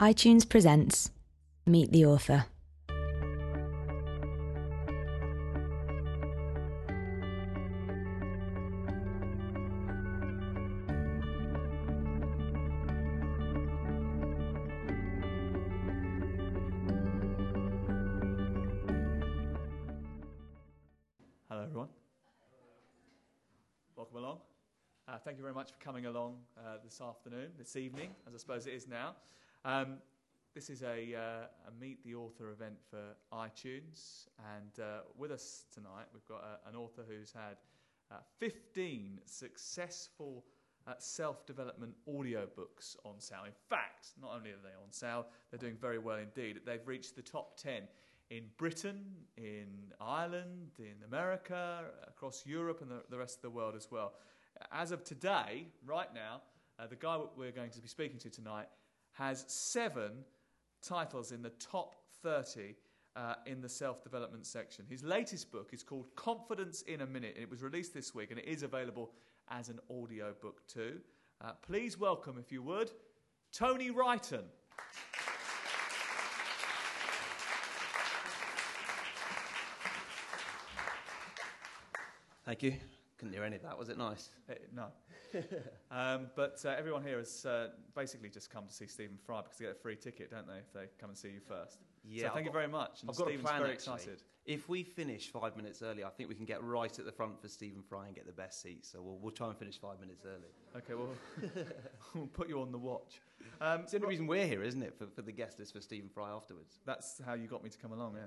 iTunes presents Meet the Author. Hello, everyone. Welcome along. Uh, thank you very much for coming along uh, this afternoon, this evening, as I suppose it is now. Um, this is a, uh, a Meet the Author event for iTunes, and uh, with us tonight we've got a, an author who's had uh, 15 successful uh, self development audiobooks on sale. In fact, not only are they on sale, they're doing very well indeed. They've reached the top 10 in Britain, in Ireland, in America, across Europe, and the, the rest of the world as well. As of today, right now, uh, the guy we're going to be speaking to tonight has seven titles in the top 30 uh, in the self development section. His latest book is called Confidence in a Minute, and it was released this week, and it is available as an audio book too. Uh, please welcome, if you would, Tony Wrighton. Thank you. Couldn't hear any of that. Was it nice? Uh, no. um, but uh, everyone here has uh, basically just come to see Stephen Fry because they get a free ticket, don't they, if they come and see you first? Yeah. So I've thank you very much. And I've got Stephen's a plan. very actually. excited. If we finish five minutes early, I think we can get right at the front for Stephen Fry and get the best seat. So we'll, we'll try and finish five minutes early. Okay, well, we'll put you on the watch. Um, It's the only reason we're here, isn't it? For, for the guest list for Stephen Fry afterwards. That's how you got me to come along, yeah.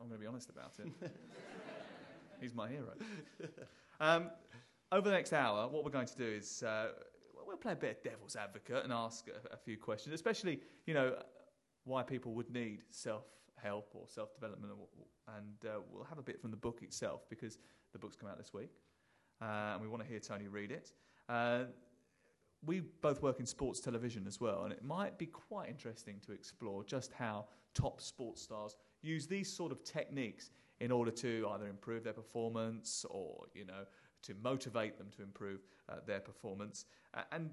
I'm going to be honest about it. He's my hero. Um, over the next hour, what we're going to do is uh, we'll play a bit of devil's advocate and ask a, a few questions, especially, you know, why people would need self-help or self-development, or, and uh, we'll have a bit from the book itself because the book's come out this week, uh, and we want to hear Tony read it. Uh, we both work in sports television as well, and it might be quite interesting to explore just how top sports stars use these sort of techniques in order to either improve their performance or, you know, to motivate them to improve uh, their performance, uh, and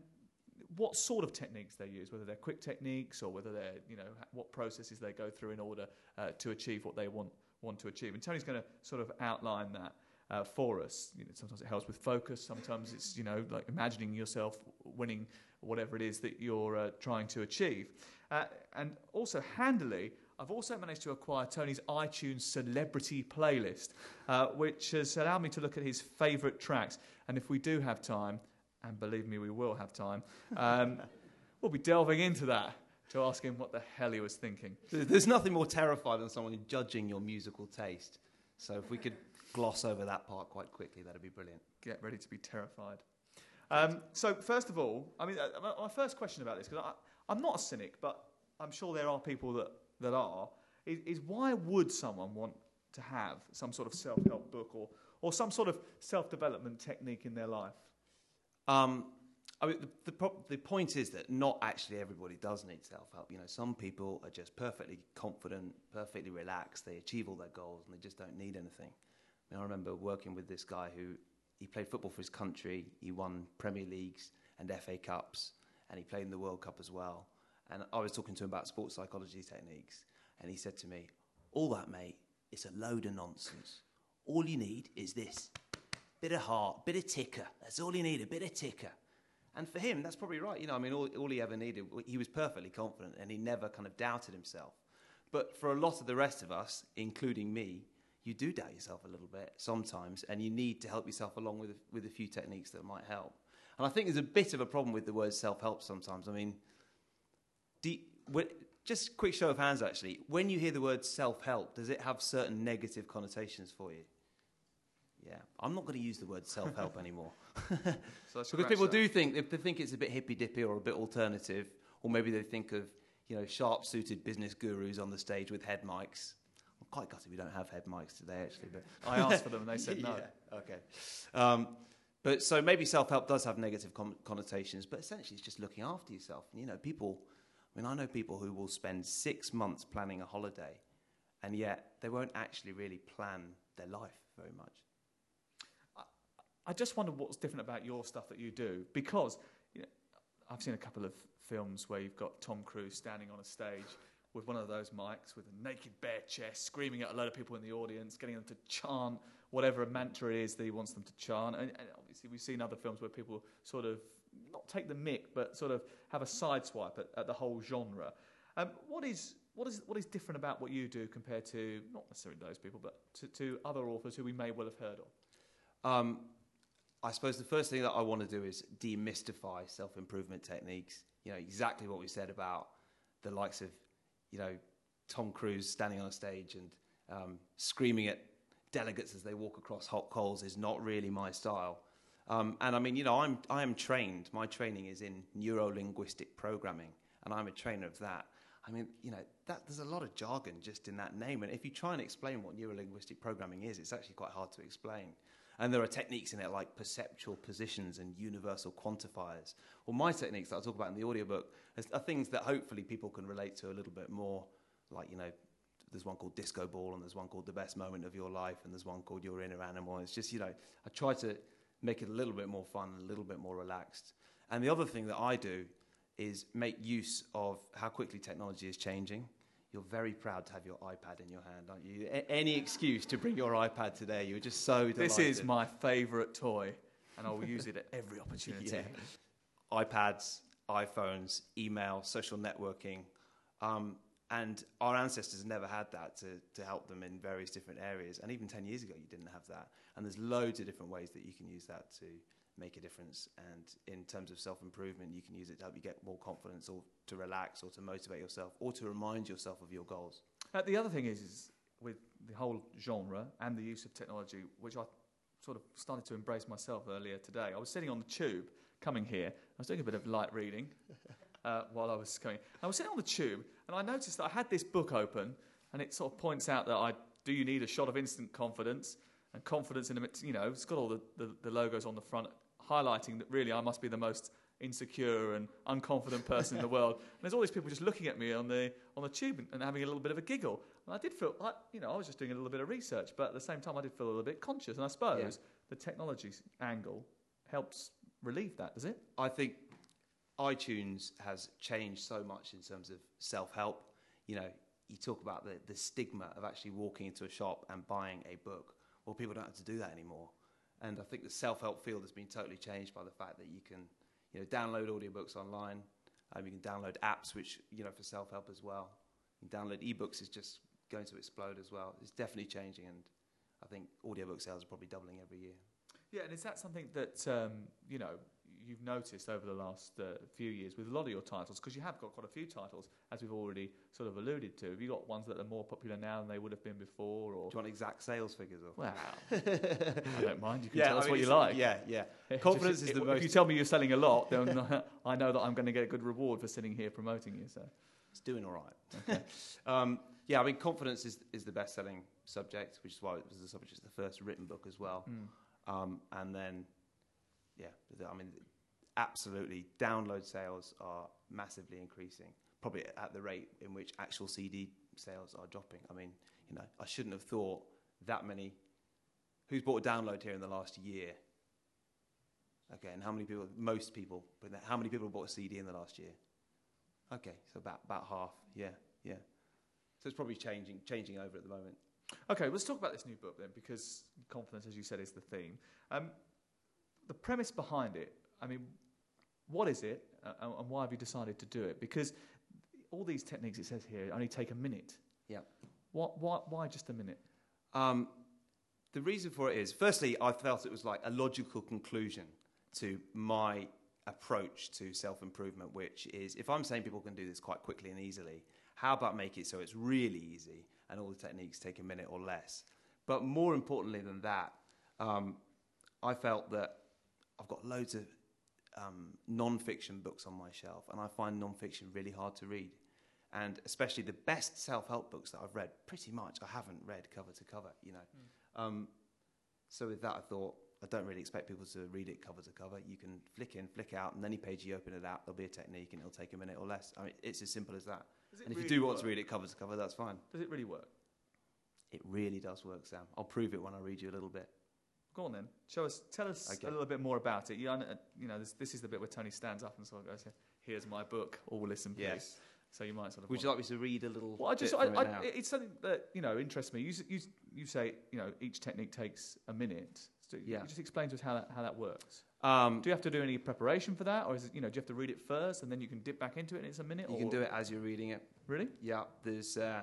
what sort of techniques they use, whether they're quick techniques or whether they're, you know, what processes they go through in order uh, to achieve what they want want to achieve. And Tony's going to sort of outline that uh, for us. You know, sometimes it helps with focus. Sometimes it's you know like imagining yourself winning whatever it is that you're uh, trying to achieve. Uh, and also handily, I've also managed to acquire Tony's iTunes celebrity playlist, uh, which has allowed me to look at his favourite tracks. And if we do have time, and believe me, we will have time, um, we'll be delving into that to ask him what the hell he was thinking. There's nothing more terrifying than someone judging your musical taste. So if we could gloss over that part quite quickly, that'd be brilliant. get ready to be terrified. Um, so, first of all, I mean, uh, my, my first question about this, because I'm not a cynic, but I'm sure there are people that, that are, is, is why would someone want to have some sort of self help book or, or some sort of self development technique in their life? Um, I mean, the, the, the point is that not actually everybody does need self help. You know, some people are just perfectly confident, perfectly relaxed. They achieve all their goals and they just don't need anything. I, mean, I remember working with this guy who he played football for his country. He won Premier Leagues and FA Cups, and he played in the World Cup as well. And I was talking to him about sports psychology techniques, and he said to me, "All that, mate, it's a load of nonsense. All you need is this." bit of heart, bit of ticker. That's all you need, a bit of ticker. And for him, that's probably right. You know, I mean, all, all he ever needed, he was perfectly confident and he never kind of doubted himself. But for a lot of the rest of us, including me, you do doubt yourself a little bit sometimes, and you need to help yourself along with, with a few techniques that might help. And I think there's a bit of a problem with the word self help sometimes. I mean, do you- just quick show of hands actually, when you hear the word self help, does it have certain negative connotations for you? Yeah, I'm not going to use the word self help anymore. So Because people that. do think they think it's a bit hippy dippy or a bit alternative, or maybe they think of you know sharp suited business gurus on the stage with head mics. I'm quite gutted we don't have head mics today actually, but I asked for them and they said no. Yeah, okay. Um, but so maybe self help does have negative con- connotations, but essentially it's just looking after yourself. And, you know, people. I mean, I know people who will spend six months planning a holiday, and yet they won't actually really plan their life very much. I just wonder what's different about your stuff that you do because you know, I've seen a couple of films where you've got Tom Cruise standing on a stage with one of those mics with a naked bare chest, screaming at a load of people in the audience, getting them to chant whatever a mantra it is that he wants them to chant. And, and obviously, we've seen other films where people sort of not take the mick, but sort of have a sideswipe at, at the whole genre. Um, what is what is what is different about what you do compared to not necessarily those people, but to, to other authors who we may well have heard of? Um, I suppose the first thing that I want to do is demystify self improvement techniques. You know, exactly what we said about the likes of, you know, Tom Cruise standing on a stage and um, screaming at delegates as they walk across hot coals is not really my style. Um, and I mean, you know, I'm, I am trained, my training is in neuro linguistic programming, and I'm a trainer of that. I mean, you know, that, there's a lot of jargon just in that name. And if you try and explain what neuro linguistic programming is, it's actually quite hard to explain. And there are techniques in it like perceptual positions and universal quantifiers. Well, my techniques that I'll talk about in the audiobook are things that hopefully people can relate to a little bit more, like, you know, there's one called Disco Ball and there's one called The Best Moment of Your Life and there's one called Your Inner Animal. It's just, you know, I try to make it a little bit more fun and a little bit more relaxed. And the other thing that I do is make use of how quickly technology is changing you're very proud to have your iPad in your hand, aren't you? A- any excuse to bring your iPad today, you're just so delighted. This is my favourite toy, and I will use it at every opportunity. Yeah. iPads, iPhones, email, social networking. Um, and our ancestors never had that to, to help them in various different areas. And even 10 years ago, you didn't have that. And there's loads of different ways that you can use that to make a difference. And in terms of self improvement, you can use it to help you get more confidence or to relax or to motivate yourself or to remind yourself of your goals. Uh, the other thing is, is with the whole genre and the use of technology, which I sort of started to embrace myself earlier today. I was sitting on the tube coming here. I was doing a bit of light reading uh, while I was coming. I was sitting on the tube and I noticed that I had this book open and it sort of points out that I do you need a shot of instant confidence and confidence in a you know it's got all the, the, the logos on the front highlighting that really I must be the most insecure and unconfident person in the world. And there's all these people just looking at me on the on the tube and, and having a little bit of a giggle. And I did feel, I, you know, I was just doing a little bit of research, but at the same time, I did feel a little bit conscious. And I suppose yeah. the technology angle helps relieve that, does it? I think iTunes has changed so much in terms of self help. You know, you talk about the, the stigma of actually walking into a shop and buying a book. Well, people don't have to do that anymore. And I think the self help field has been totally changed by the fact that you can you know, download audiobooks online. Um, you can download apps, which, you know, for self help as well. You can download ebooks is just going to explode as well. It's definitely changing, and I think audiobook sales are probably doubling every year. Yeah, and is that something that, um, you know, you've noticed over the last uh, few years with a lot of your titles? Because you have got quite a few titles, as we've already sort of alluded to. Have you got ones that are more popular now than they would have been before? Or? Do you want exact sales figures? Or? Well, I don't mind. You can yeah, tell I us mean, what you like. Yeah, yeah. Confidence Just, is the if most. If you tell me you're selling a lot, then I know that I'm going to get a good reward for sitting here promoting you. So it's doing all right. Okay. um, yeah, I mean, confidence is is the best-selling subject, which is why it was the subject of the first written book as well. Mm. Um, and then, yeah, I mean, absolutely, download sales are massively increasing, probably at the rate in which actual CD sales are dropping. I mean, you know, I shouldn't have thought that many. Who's bought a download here in the last year? Okay, and how many people? Most people. But how many people bought a CD in the last year? Okay, so about about half. Yeah, yeah. So it's probably changing changing over at the moment. Okay, let's talk about this new book then, because confidence, as you said, is the theme. Um, the premise behind it. I mean, what is it, uh, and why have you decided to do it? Because all these techniques, it says here, only take a minute. Yeah. What, why, why just a minute? Um, the reason for it is, firstly, I felt it was like a logical conclusion to my approach to self improvement, which is if I'm saying people can do this quite quickly and easily, how about make it so it's really easy and all the techniques take a minute or less? But more importantly than that, um, I felt that I've got loads of um, non-fiction books on my shelf, and I find non-fiction really hard to read. And especially the best self-help books that I've read, pretty much I haven't read cover to cover. You know, mm. um, so with that, I thought I don't really expect people to read it cover to cover. You can flick in, flick out, and any page you open it out, there'll be a technique, and it'll take a minute or less. I mean, it's as simple as that. And if you do work? want to read it cover to cover, that's fine. Does it really work? It really does work, Sam. I'll prove it when I read you a little bit. Go on then. Show us. Tell us Okay. a little bit more about it. You, know, you know this, this is the bit where Tony stands up and sort of goes, "Here's my book. All listen, please." Yes. So you might sort of. Would you like me to read a little? Well, I just, bit I, it it's something that you know interests me. You, you, you say, you know, each technique takes a minute. So Yeah. You just explain to us how that, how that works. Um, Do you have to do any preparation for that, or is it, you know, do you have to read it first and then you can dip back into it and it's a minute? you or, can do it as you're reading it. Really? Yeah, there's. Uh,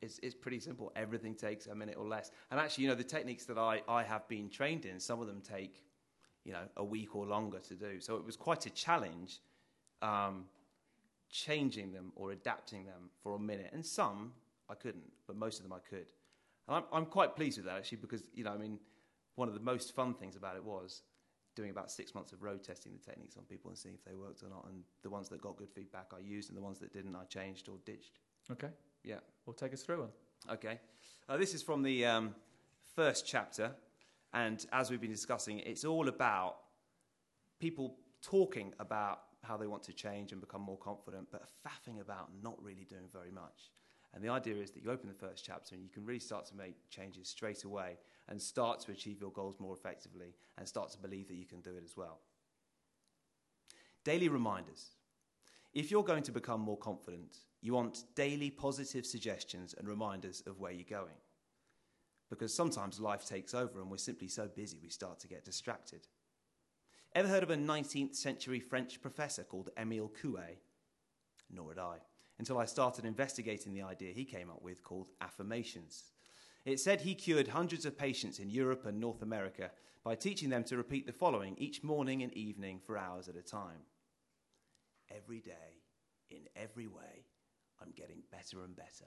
it's it's pretty simple. Everything takes a minute or less. And actually, you know, the techniques that I I have been trained in, some of them take, you know, a week or longer to do. So it was quite a challenge, um, changing them or adapting them for a minute. And some I couldn't, but most of them I could. And I'm I'm quite pleased with that actually because you know I mean, one of the most fun things about it was doing about six months of road testing the techniques on people and seeing if they worked or not. And the ones that got good feedback I used, and the ones that didn't I changed or ditched. Okay. Yeah. Well, take us through one. Okay. Uh, this is from the um, first chapter, and as we've been discussing, it's all about people talking about how they want to change and become more confident, but faffing about not really doing very much. And the idea is that you open the first chapter and you can really start to make changes straight away and start to achieve your goals more effectively and start to believe that you can do it as well. Daily reminders. If you're going to become more confident, you want daily positive suggestions and reminders of where you're going. Because sometimes life takes over and we're simply so busy we start to get distracted. Ever heard of a 19th century French professor called Emile Coué? Nor had I, until I started investigating the idea he came up with called affirmations. It said he cured hundreds of patients in Europe and North America by teaching them to repeat the following each morning and evening for hours at a time every day, in every way, I'm getting better and better.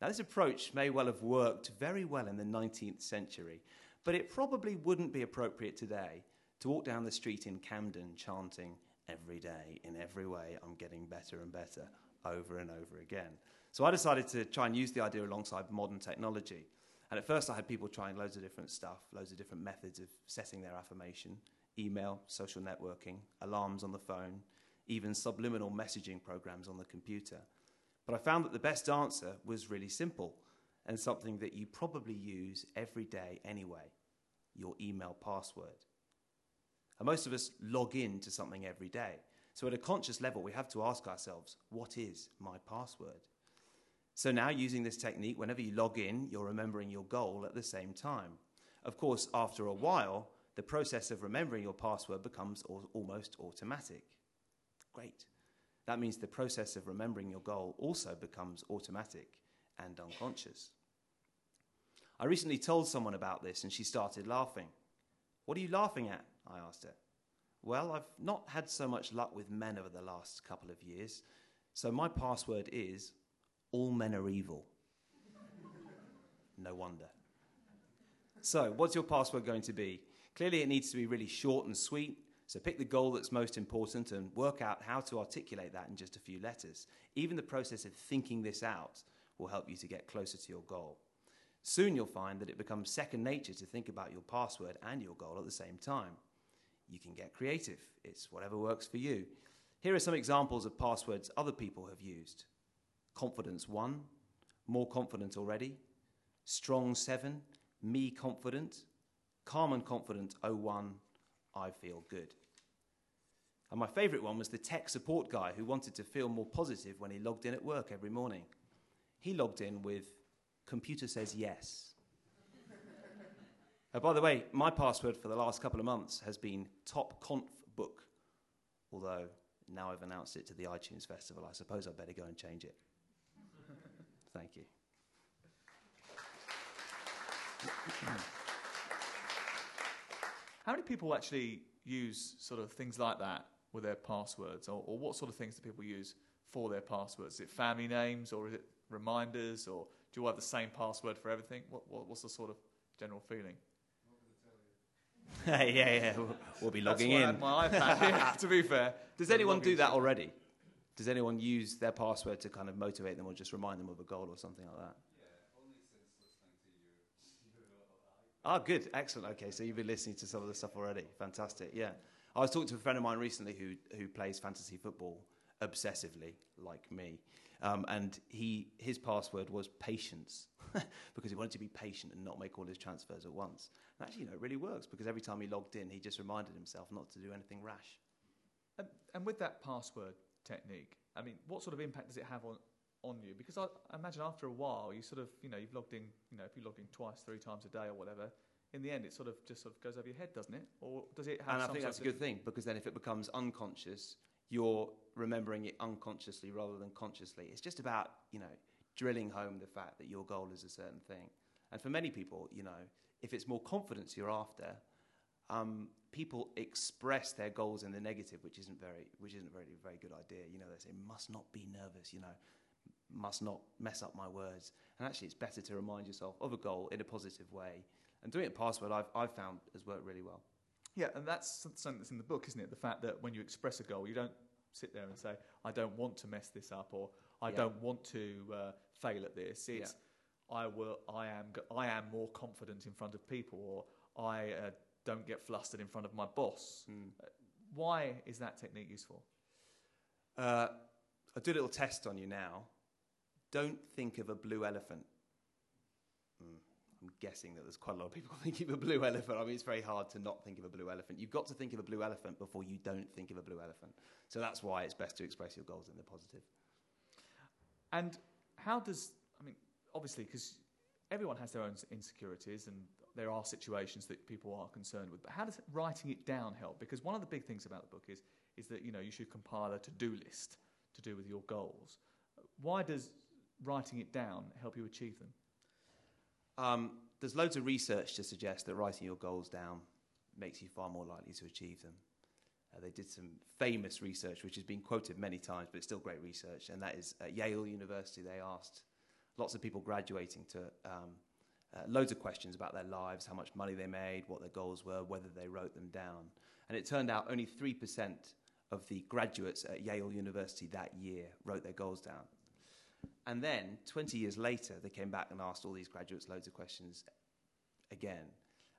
Now, this approach may well have worked very well in the 19th century, but it probably wouldn't be appropriate today to walk down the street in Camden chanting, Every day, in every way, I'm getting better and better, over and over again. So I decided to try and use the idea alongside modern technology. And at first, I had people trying loads of different stuff, loads of different methods of setting their affirmation email, social networking, alarms on the phone, even subliminal messaging programs on the computer. But I found that the best answer was really simple and something that you probably use every day anyway your email password. And most of us log in to something every day. So, at a conscious level, we have to ask ourselves, what is my password? So, now using this technique, whenever you log in, you're remembering your goal at the same time. Of course, after a while, the process of remembering your password becomes al- almost automatic. Great. That means the process of remembering your goal also becomes automatic and unconscious. I recently told someone about this and she started laughing. What are you laughing at? I asked her. Well, I've not had so much luck with men over the last couple of years, so my password is all men are evil. no wonder. So, what's your password going to be? Clearly, it needs to be really short and sweet. So, pick the goal that's most important and work out how to articulate that in just a few letters. Even the process of thinking this out will help you to get closer to your goal. Soon, you'll find that it becomes second nature to think about your password and your goal at the same time. You can get creative, it's whatever works for you. Here are some examples of passwords other people have used Confidence 1, More Confident Already, Strong 7, Me Confident, Calm and Confident 01, I Feel Good. And my favourite one was the tech support guy who wanted to feel more positive when he logged in at work every morning. He logged in with Computer says yes. Uh, by the way, my password for the last couple of months has been Top Conf Book. Although now I've announced it to the iTunes Festival, I suppose I'd better go and change it. Thank you. How many people actually use sort of things like that with their passwords, or, or what sort of things do people use for their passwords? Is it family names, or is it reminders, or do you all have the same password for everything? What, what, what's the sort of general feeling? yeah, yeah, we'll, we'll be logging That's why I in. my iPad here, to be fair. Does So anyone do that already? Does anyone use their password to kind of motivate them or just remind them of a goal or something like that? Ah, good, excellent. Okay, so you've been listening to some of the stuff already. Fantastic. Yeah, I was talking to a friend of mine recently who who plays fantasy football, obsessively, like me. Um, and he his password was patience because he wanted to be patient and not make all his transfers at once. And actually, you know, it really works because every time he logged in, he just reminded himself not to do anything rash. And, and with that password technique, I mean, what sort of impact does it have on, on you? Because I, I imagine after a while, you sort of, you know, you've logged in, you know, if you logged in twice, three times a day or whatever, in the end, it sort of just sort of goes over your head, doesn't it? Or does it have? And I think that's a good thing because then if it becomes unconscious, you're remembering it unconsciously rather than consciously. It's just about you know drilling home the fact that your goal is a certain thing. And for many people, you know, if it's more confidence you're after, um, people express their goals in the negative, which isn't very, which isn't very, very good idea. You know, they say must not be nervous. You know, must not mess up my words. And actually, it's better to remind yourself of a goal in a positive way. And doing it password, I've, I've found has worked really well. Yeah, and that's something that's in the book, isn't it? The fact that when you express a goal, you don't sit there and say, "I don't want to mess this up," or "I Yeah. don't want to uh, fail at this." It's I will. I am. I am more confident in front of people, or I uh, don't get flustered in front of my boss. Mm. Why is that technique useful? Uh, I'll do a little test on you now. Don't think of a blue elephant. I'm guessing that there's quite a lot of people thinking of a blue elephant. I mean, it's very hard to not think of a blue elephant. You've got to think of a blue elephant before you don't think of a blue elephant. So that's why it's best to express your goals in the positive. And how does? I mean, obviously, because everyone has their own insecurities, and there are situations that people are concerned with. But how does writing it down help? Because one of the big things about the book is is that you know you should compile a to-do list to do with your goals. Why does writing it down help you achieve them? Um, there's loads of research to suggest that writing your goals down makes you far more likely to achieve them. Uh, they did some famous research, which has been quoted many times, but it's still great research, and that is at Yale University. They asked lots of people graduating to um, uh, loads of questions about their lives, how much money they made, what their goals were, whether they wrote them down. And it turned out only 3% of the graduates at Yale University that year wrote their goals down. And then, 20 years later, they came back and asked all these graduates loads of questions again.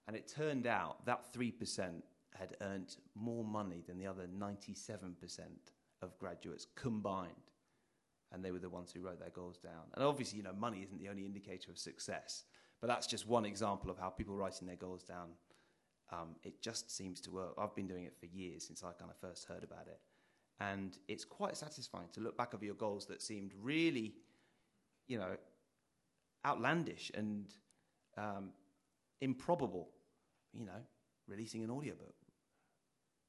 And it turned out that 3% had earned more money than the other 97% of graduates combined. And they were the ones who wrote their goals down. And obviously, you know, money isn't the only indicator of success, but that's just one example of how people writing their goals down, um, it just seems to work. I've been doing it for years since I kind of first heard about it. And it's quite satisfying to look back over your goals that seemed really, you know, outlandish and um, improbable. You know, releasing an audiobook,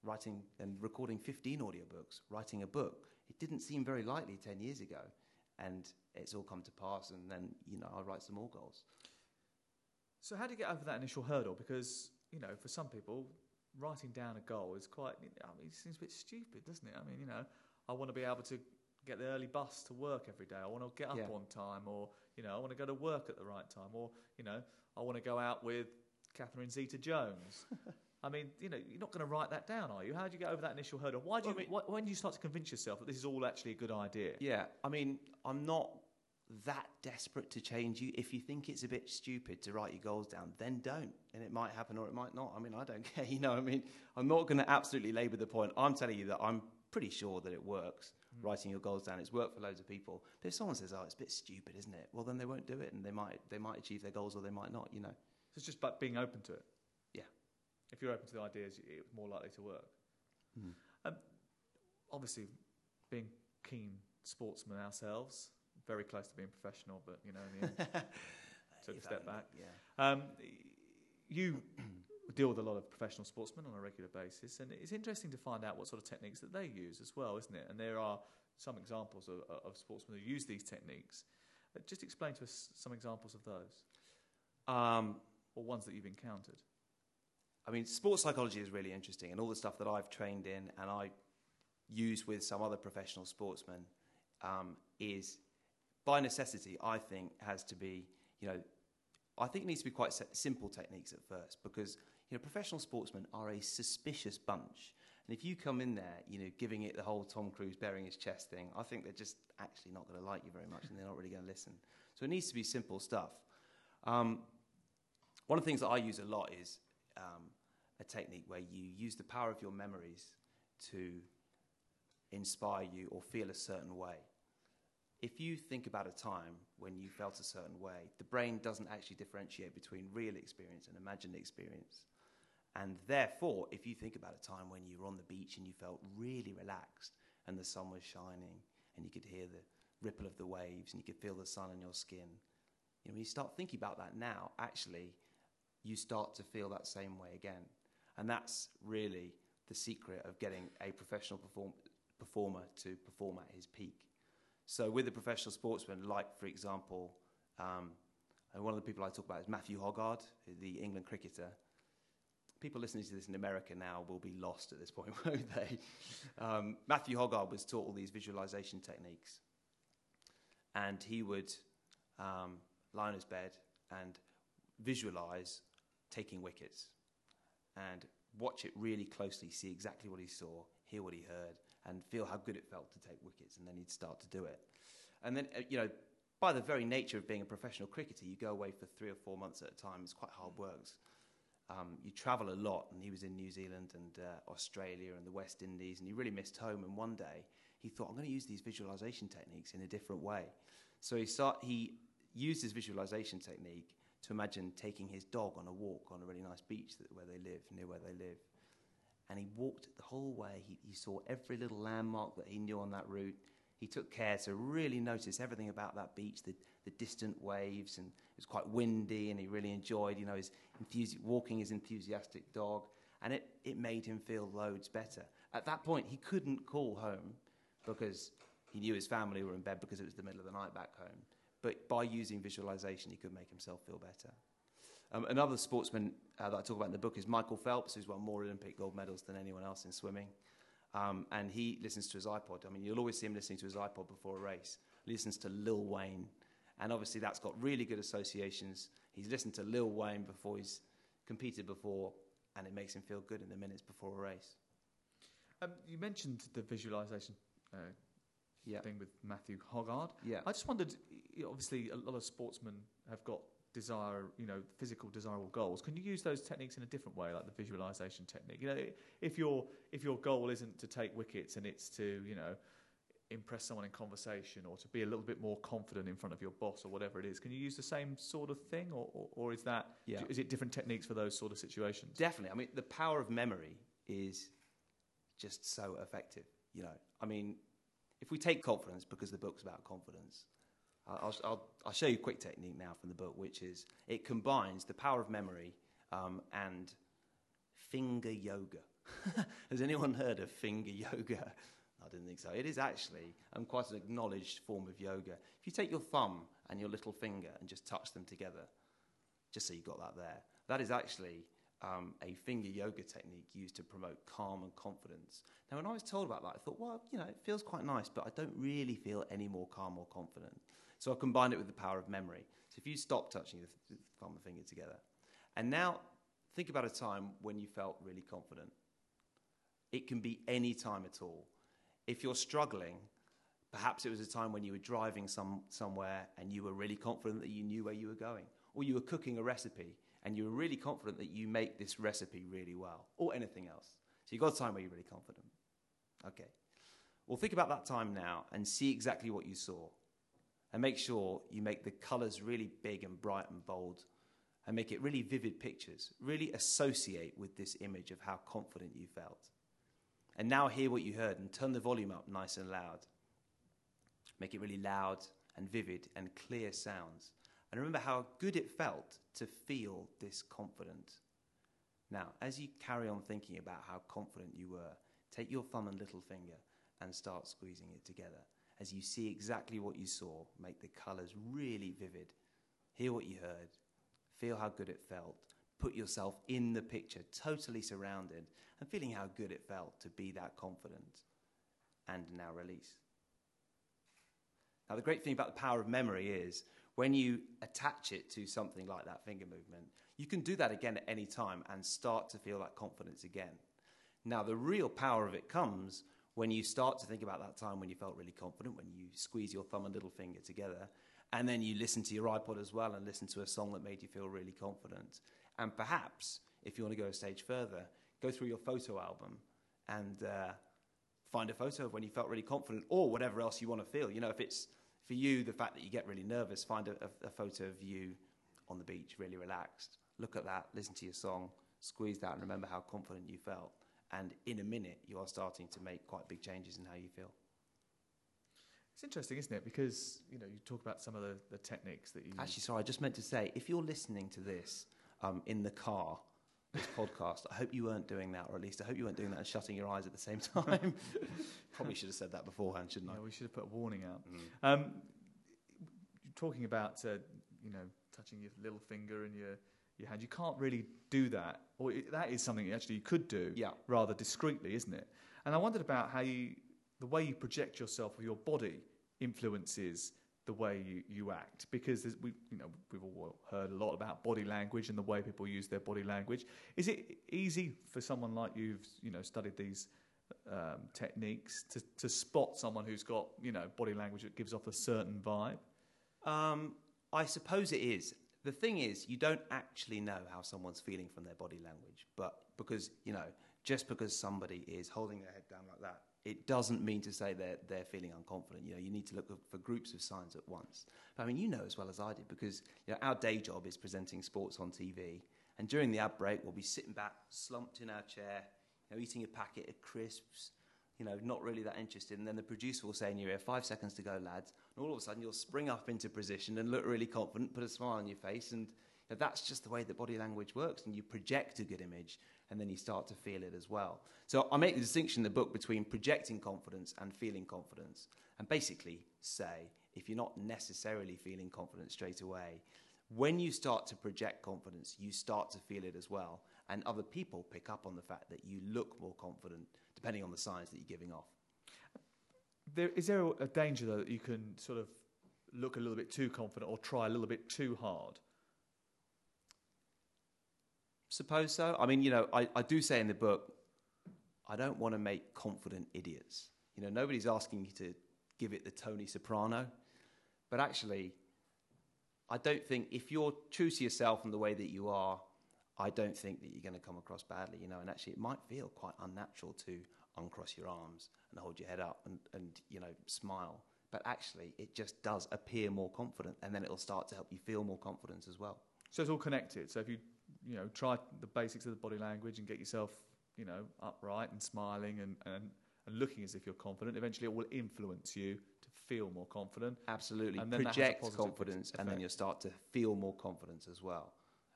writing and recording 15 audiobooks, writing a book. It didn't seem very likely 10 years ago. And it's all come to pass. And then, you know, I'll write some more goals. So how do you get over that initial hurdle? Because you know, for some people, writing down a goal is quite. I mean, it seems a bit stupid, doesn't it? I mean, you know, I want to be able to get the early bus to work every day. I want to get up Yeah. on time, or you know, I want to go to work at the right time, or you know, I want to go out with Catherine Zeta-Jones. I mean, you know, you're not going to write that down, are you? How do you get over that initial hurdle? Why do Well, you? I mean- wh- when do you start to convince yourself that this is all actually a good idea? Yeah, I mean, I'm not that desperate to change you. If you think it's a bit stupid to write your goals down, then don't. And it might happen or it might not. I mean, I don't care. You know, I mean, I'm not going to absolutely labour the point. I'm telling you that I'm pretty sure that it works. Writing your goals down, it's worked for loads of people. But if someone says, "Oh, it's a bit stupid, isn't it?" Well, then they won't do it, and they might they might achieve their goals or they might not. You know. So it's just about being open to it. Yeah. If you're open to the ideas, it's more likely to work. Mm. Um, obviously, being keen sportsmen ourselves, very close to being professional, but you know, in the end, Took a step back. Yeah. um, you deal with a lot of professional sportsmen on a regular basis, and it's interesting to find out what sort of techniques that they use as well, isn't it? And there are some examples of, of sportsmen who use these techniques. Uh, just explain to us some examples of those, Um, or ones that you've encountered. I mean, sports psychology is really interesting, and all the stuff that I've trained in and I use with some other professional sportsmen um, is, by necessity, I think has to be, you know, I think it needs to be quite simple techniques at first because you know professional sportsmen are a suspicious bunch, and if you come in there, you know, giving it the whole Tom Cruise bearing his chest thing, I think they're just actually not going to like you very much, and they're not really going to listen. So it needs to be simple stuff. Um, one of the things that I use a lot is um, a technique where you use the power of your memories to inspire you or feel a certain way. If you think about a time when you felt a certain way, the brain doesn't actually differentiate between real experience and imagined experience. And therefore, if you think about a time when you were on the beach and you felt really relaxed and the sun was shining and you could hear the ripple of the waves and you could feel the sun on your skin, you know, when you start thinking about that now, actually, you start to feel that same way again. And that's really the secret of getting a professional perform- performer to perform at his peak. So, with a professional sportsman, like, for example, um, and one of the people I talk about is Matthew Hoggard, the England cricketer. People listening to this in America now will be lost at this point, won't they? Um, Matthew Hoggard was taught all these visualization techniques. And he would um, lie on his bed and visualize taking wickets and watch it really closely, see exactly what he saw, hear what he heard, and feel how good it felt to take wickets, and then he'd start to do it. And then, uh, you know, by the very nature of being a professional cricketer, you go away for three or four months at a time. It's quite hard work. Um, you travel a lot, and he was in New Zealand and uh, Australia and the West Indies, and he really missed home. And one day, he thought, I'm going to use these visualization techniques in a different way. So he, start, he used his visualization technique to imagine taking his dog on a walk on a really nice beach that, where they live, near where they live. And he walked the whole way. He, he saw every little landmark that he knew on that route. He took care to really notice everything about that beach, the, the distant waves, and it was quite windy, and he really enjoyed, you know, his walking his enthusiastic dog, and it, it made him feel loads better. At that point, he couldn't call home because he knew his family were in bed because it was the middle of the night back home. But by using visualization, he could make himself feel better. Um, another sportsman uh, that I talk about in the book is Michael Phelps, who's won more Olympic gold medals than anyone else in swimming. Um, and he listens to his iPod. I mean, you'll always see him listening to his iPod before a race. He listens to Lil Wayne. And obviously, that's got really good associations. He's listened to Lil Wayne before he's competed before, and it makes him feel good in the minutes before a race. Um, you mentioned the visualization uh, thing with Matthew Hoggard. Yeah. I just wondered, obviously, a lot of sportsmen have got desire, you know, physical desirable goals. Can you use those techniques in a different way, like the visualization technique? You know, if your if your goal isn't to take wickets and it's to, you know, impress someone in conversation or to be a little bit more confident in front of your boss or whatever it is, can you use the same sort of thing, or or, or is that Yeah. is it different techniques for those sort of situations? Definitely. I mean, the power of memory is just so effective. You know, I mean, if we take confidence, because the book's about confidence, I'll, I'll, I'll show you a quick technique now from the book, which is it combines the power of memory um, and finger yoga. Has anyone heard of finger yoga? I didn't think so. It is actually um, quite an acknowledged form of yoga. If you take your thumb and your little finger and just touch them together, just so you got that there, that is actually um, a finger yoga technique used to promote calm and confidence. Now, when I was told about that, I thought, well, you know, it feels quite nice, but I don't really feel any more calm or confident. So I combined it with the power of memory. So if you stop touching the th- thumb and finger together, and now think about a time when you felt really confident. It can be any time at all. If you're struggling, perhaps it was a time when you were driving some, somewhere and you were really confident that you knew where you were going, or you were cooking a recipe and you were really confident that you make this recipe really well, or anything else. So you've got a time where you're really confident. Okay. Well, think about that time now and see exactly what you saw. And make sure you make the colors really big and bright and bold and make it really vivid pictures. Really associate with this image of how confident you felt. And now hear what you heard and turn the volume up nice and loud. Make it really loud and vivid and clear sounds. And remember how good it felt to feel this confident. Now, as you carry on thinking about how confident you were, take your thumb and little finger and start squeezing it together. As you see exactly what you saw, make the colours really vivid. Hear what you heard, feel how good it felt. Put yourself in the picture, totally surrounded, and feeling how good it felt to be that confident. And now release. Now, the great thing about the power of memory is when you attach it to something like that finger movement, you can do that again at any time and start to feel that confidence again. Now, the real power of it comes when you start to think about that time when you felt really confident, when you squeeze your thumb and little finger together, and then you listen to your iPod as well and listen to a song that made you feel really confident. And perhaps, if you want to go a stage further, go through your photo album and uh, find a photo of when you felt really confident or whatever else you want to feel. You know, if it's for you the fact that you get really nervous, find a, a, a photo of you on the beach, really relaxed. Look at that, listen to your song, squeeze that, and remember how confident you felt. And in a minute, you are starting to make quite big changes in how you feel. It's interesting, isn't it? Because you know you talk about some of the, the techniques that you Actually, sorry, I just meant to say, if you're listening to this um, in the car, this podcast, I hope you weren't doing that, or at least I hope you weren't doing that and shutting your eyes at the same time. Probably should have said that beforehand, shouldn't I? Yeah, we should have put a warning out. Mm. Um, talking about uh, you know touching your little finger and your your hand, you can't really do that, or it, that is something you actually you could do Yeah. rather discreetly, isn't it? And I wondered about how you the way you project yourself with your body influences the way you, you act because we you know we've all heard a lot about body language and the way people use their body language. Is it easy for someone like you've you know studied these um, techniques to, to spot someone who's got you know body language that gives off a certain vibe? Um, I suppose it is. The thing is, you don't actually know how someone's feeling from their body language, but because you know, just because somebody is holding their head down like that, it doesn't mean to say they're they're feeling unconfident. You know, you need to look for groups of signs at once. But I mean, you know as well as I do, because you know, our day job is presenting sports on TV, and during the ad break, we'll be sitting back, slumped in our chair, you know, eating a packet of crisps, you know, not really that interested. And then the producer will say in your ear, five seconds to go, lads. And all of a sudden, you'll spring up into position and look really confident, put a smile on your face. And you know, that's just the way that body language works. And you project a good image, and then you start to feel it as well. So I make the distinction in the book between projecting confidence and feeling confidence. And basically say, if you're not necessarily feeling confident straight away, when you start to project confidence, you start to feel it as well. And other people pick up on the fact that you look more confident depending on the signs that you're giving off. There, is there a danger though that you can sort of look a little bit too confident or try a little bit too hard? Suppose so. I mean, you know, I, I do say in the book, I don't want to make confident idiots. You know, nobody's asking you to give it the Tony Soprano, but actually, I don't think if you're true to yourself and the way that you are, I don't think that you're going to come across badly. You know, and actually, it might feel quite unnatural to uncross your arms and hold your head up and, and you know smile. But actually, it just does appear more confident, and then it'll start to help you feel more confidence as well. So it's all connected. So if you you know try the basics of the body language and get yourself you know upright and smiling and, and, and looking as if you're confident, eventually it will influence you to feel more confident. Absolutely. And then that has a Project confidence, and then you'll start to feel more confidence as well.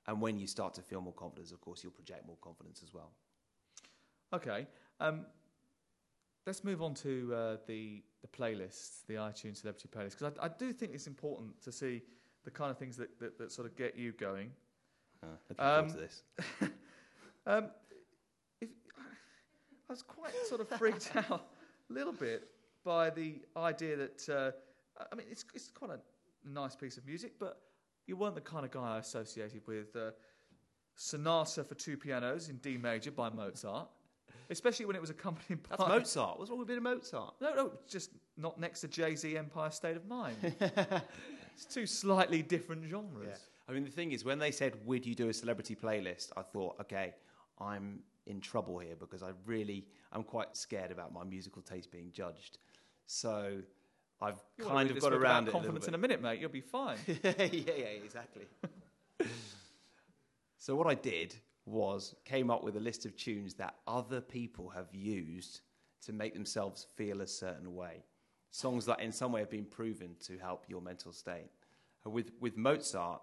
And when you start to feel more confidence, of course, you'll project more confidence as well. Okay. Um, let's move on to uh, the the playlists, the iTunes celebrity playlist, because I, I do think it's important to see the kind of things that, that, that sort of get you going. Uh, looking forward Um, to this. Um, if, I was quite sort of freaked out a little bit by the idea that uh, I mean it's it's quite a nice piece of music, but you weren't the kind of guy I associated with uh, Sonata for two pianos in D major by Mozart, especially when it was accompanied by That's Mozart. What's wrong with being a Mozart? No, no, just not next to Jay Z Empire State of Mind. it's two slightly different genres. I mean, the thing is, when they said, "Would you do a celebrity playlist?" I thought, okay, I'm in trouble here because I really, I'm quite scared about my musical taste being judged. So I've You kind of got around it. a confidence bit. in a minute, mate. You'll be fine. yeah, yeah, exactly. so what I did was came up with a list of tunes that other people have used to make themselves feel a certain way. Songs that in some way have been proven to help your mental state. With with Mozart,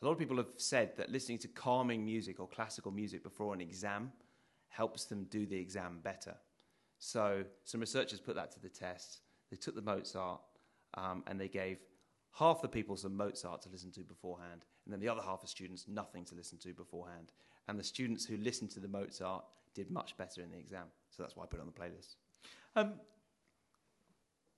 a lot of people have said that listening to calming music or classical music before an exam helps them do the exam better. So some researchers put that to the test. They took the Mozart um, and they gave half the people some Mozart to listen to beforehand, and then the other half of students nothing to listen to beforehand. And the students who listened to the Mozart did much better in the exam. So that's why I put it on the playlist. Um,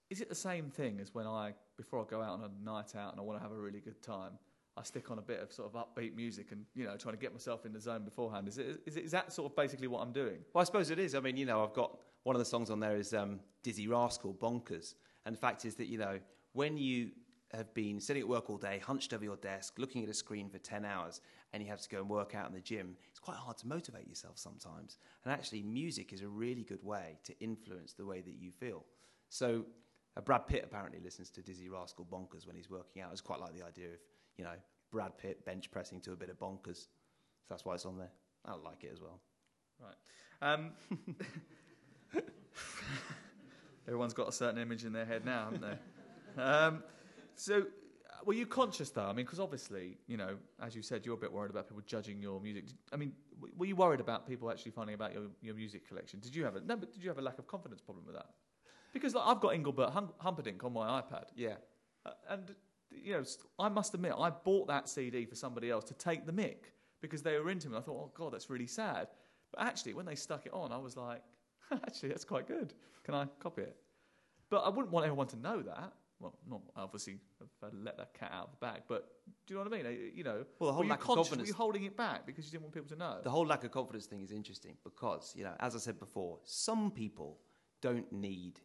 is it the same thing as when I, before I go out on a night out and I want to have a really good time, I stick on a bit of sort of upbeat music and you know trying to get myself in the zone beforehand? Is it is, it, is that sort of basically what I'm doing? Well, I suppose it is. I mean, you know, I've got one of the songs on there is um, Dizzee Rascal, Bonkers. And the fact is that, you know, when you have been sitting at work all day, hunched over your desk, looking at a screen for 10 hours, and you have to go and work out in the gym, it's quite hard to motivate yourself sometimes. And actually, music is a really good way to influence the way that you feel. So, uh, Brad Pitt apparently listens to Dizzee Rascal Bonkers when he's working out. It's quite like the idea of, you know, Brad Pitt bench pressing to a bit of bonkers. So that's why it's on there. I like it as well. Right. Um, everyone's got a certain image in their head now, haven't they? Um, so, uh, were you conscious though? I mean, because obviously, you know, as you said, you're a bit worried about people judging your music. I mean, w- were you worried about people actually finding about your, your music collection? Did you have a no? But did you have a lack of confidence problem with that? Because like, I've got Engelbert Hum- Humperdinck on my iPad, Yeah. uh, and you know, I must admit, I bought that CD for somebody else to take the mic because they were into me. I thought, oh god, that's really sad. But actually, when they stuck it on, I was like, actually, that's quite good. Can I copy it? But I wouldn't want everyone to know that. Well, not obviously if I let that cat out of the bag, but do you know what I mean? Uh, You know, Well, the whole lack of confidence- Were you holding it back because you didn't want people to know? The whole lack of confidence thing is interesting because, you know, as I said before, some people don't need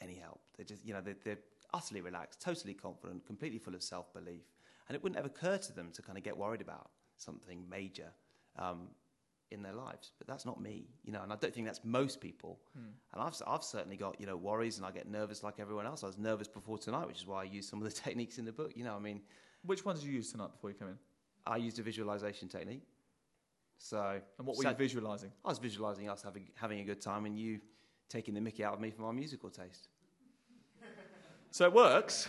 any help. They're just, you know, they're, they're utterly relaxed, totally confident, completely full of self belief. And it wouldn't ever occur to them to kind of get worried about something major um, in their lives. But that's not me, you know, and I don't think that's most people. And I've, I've certainly got, you know, worries and I get nervous like everyone else. I was nervous before tonight, which is why I used some of the techniques in the book. You know, I mean, Which ones did you use tonight before you came in? I used a visualization technique. So, And what were so- you visualizing? I was visualizing us having, having a good time and you taking the mickey out of me for my musical taste. So it works,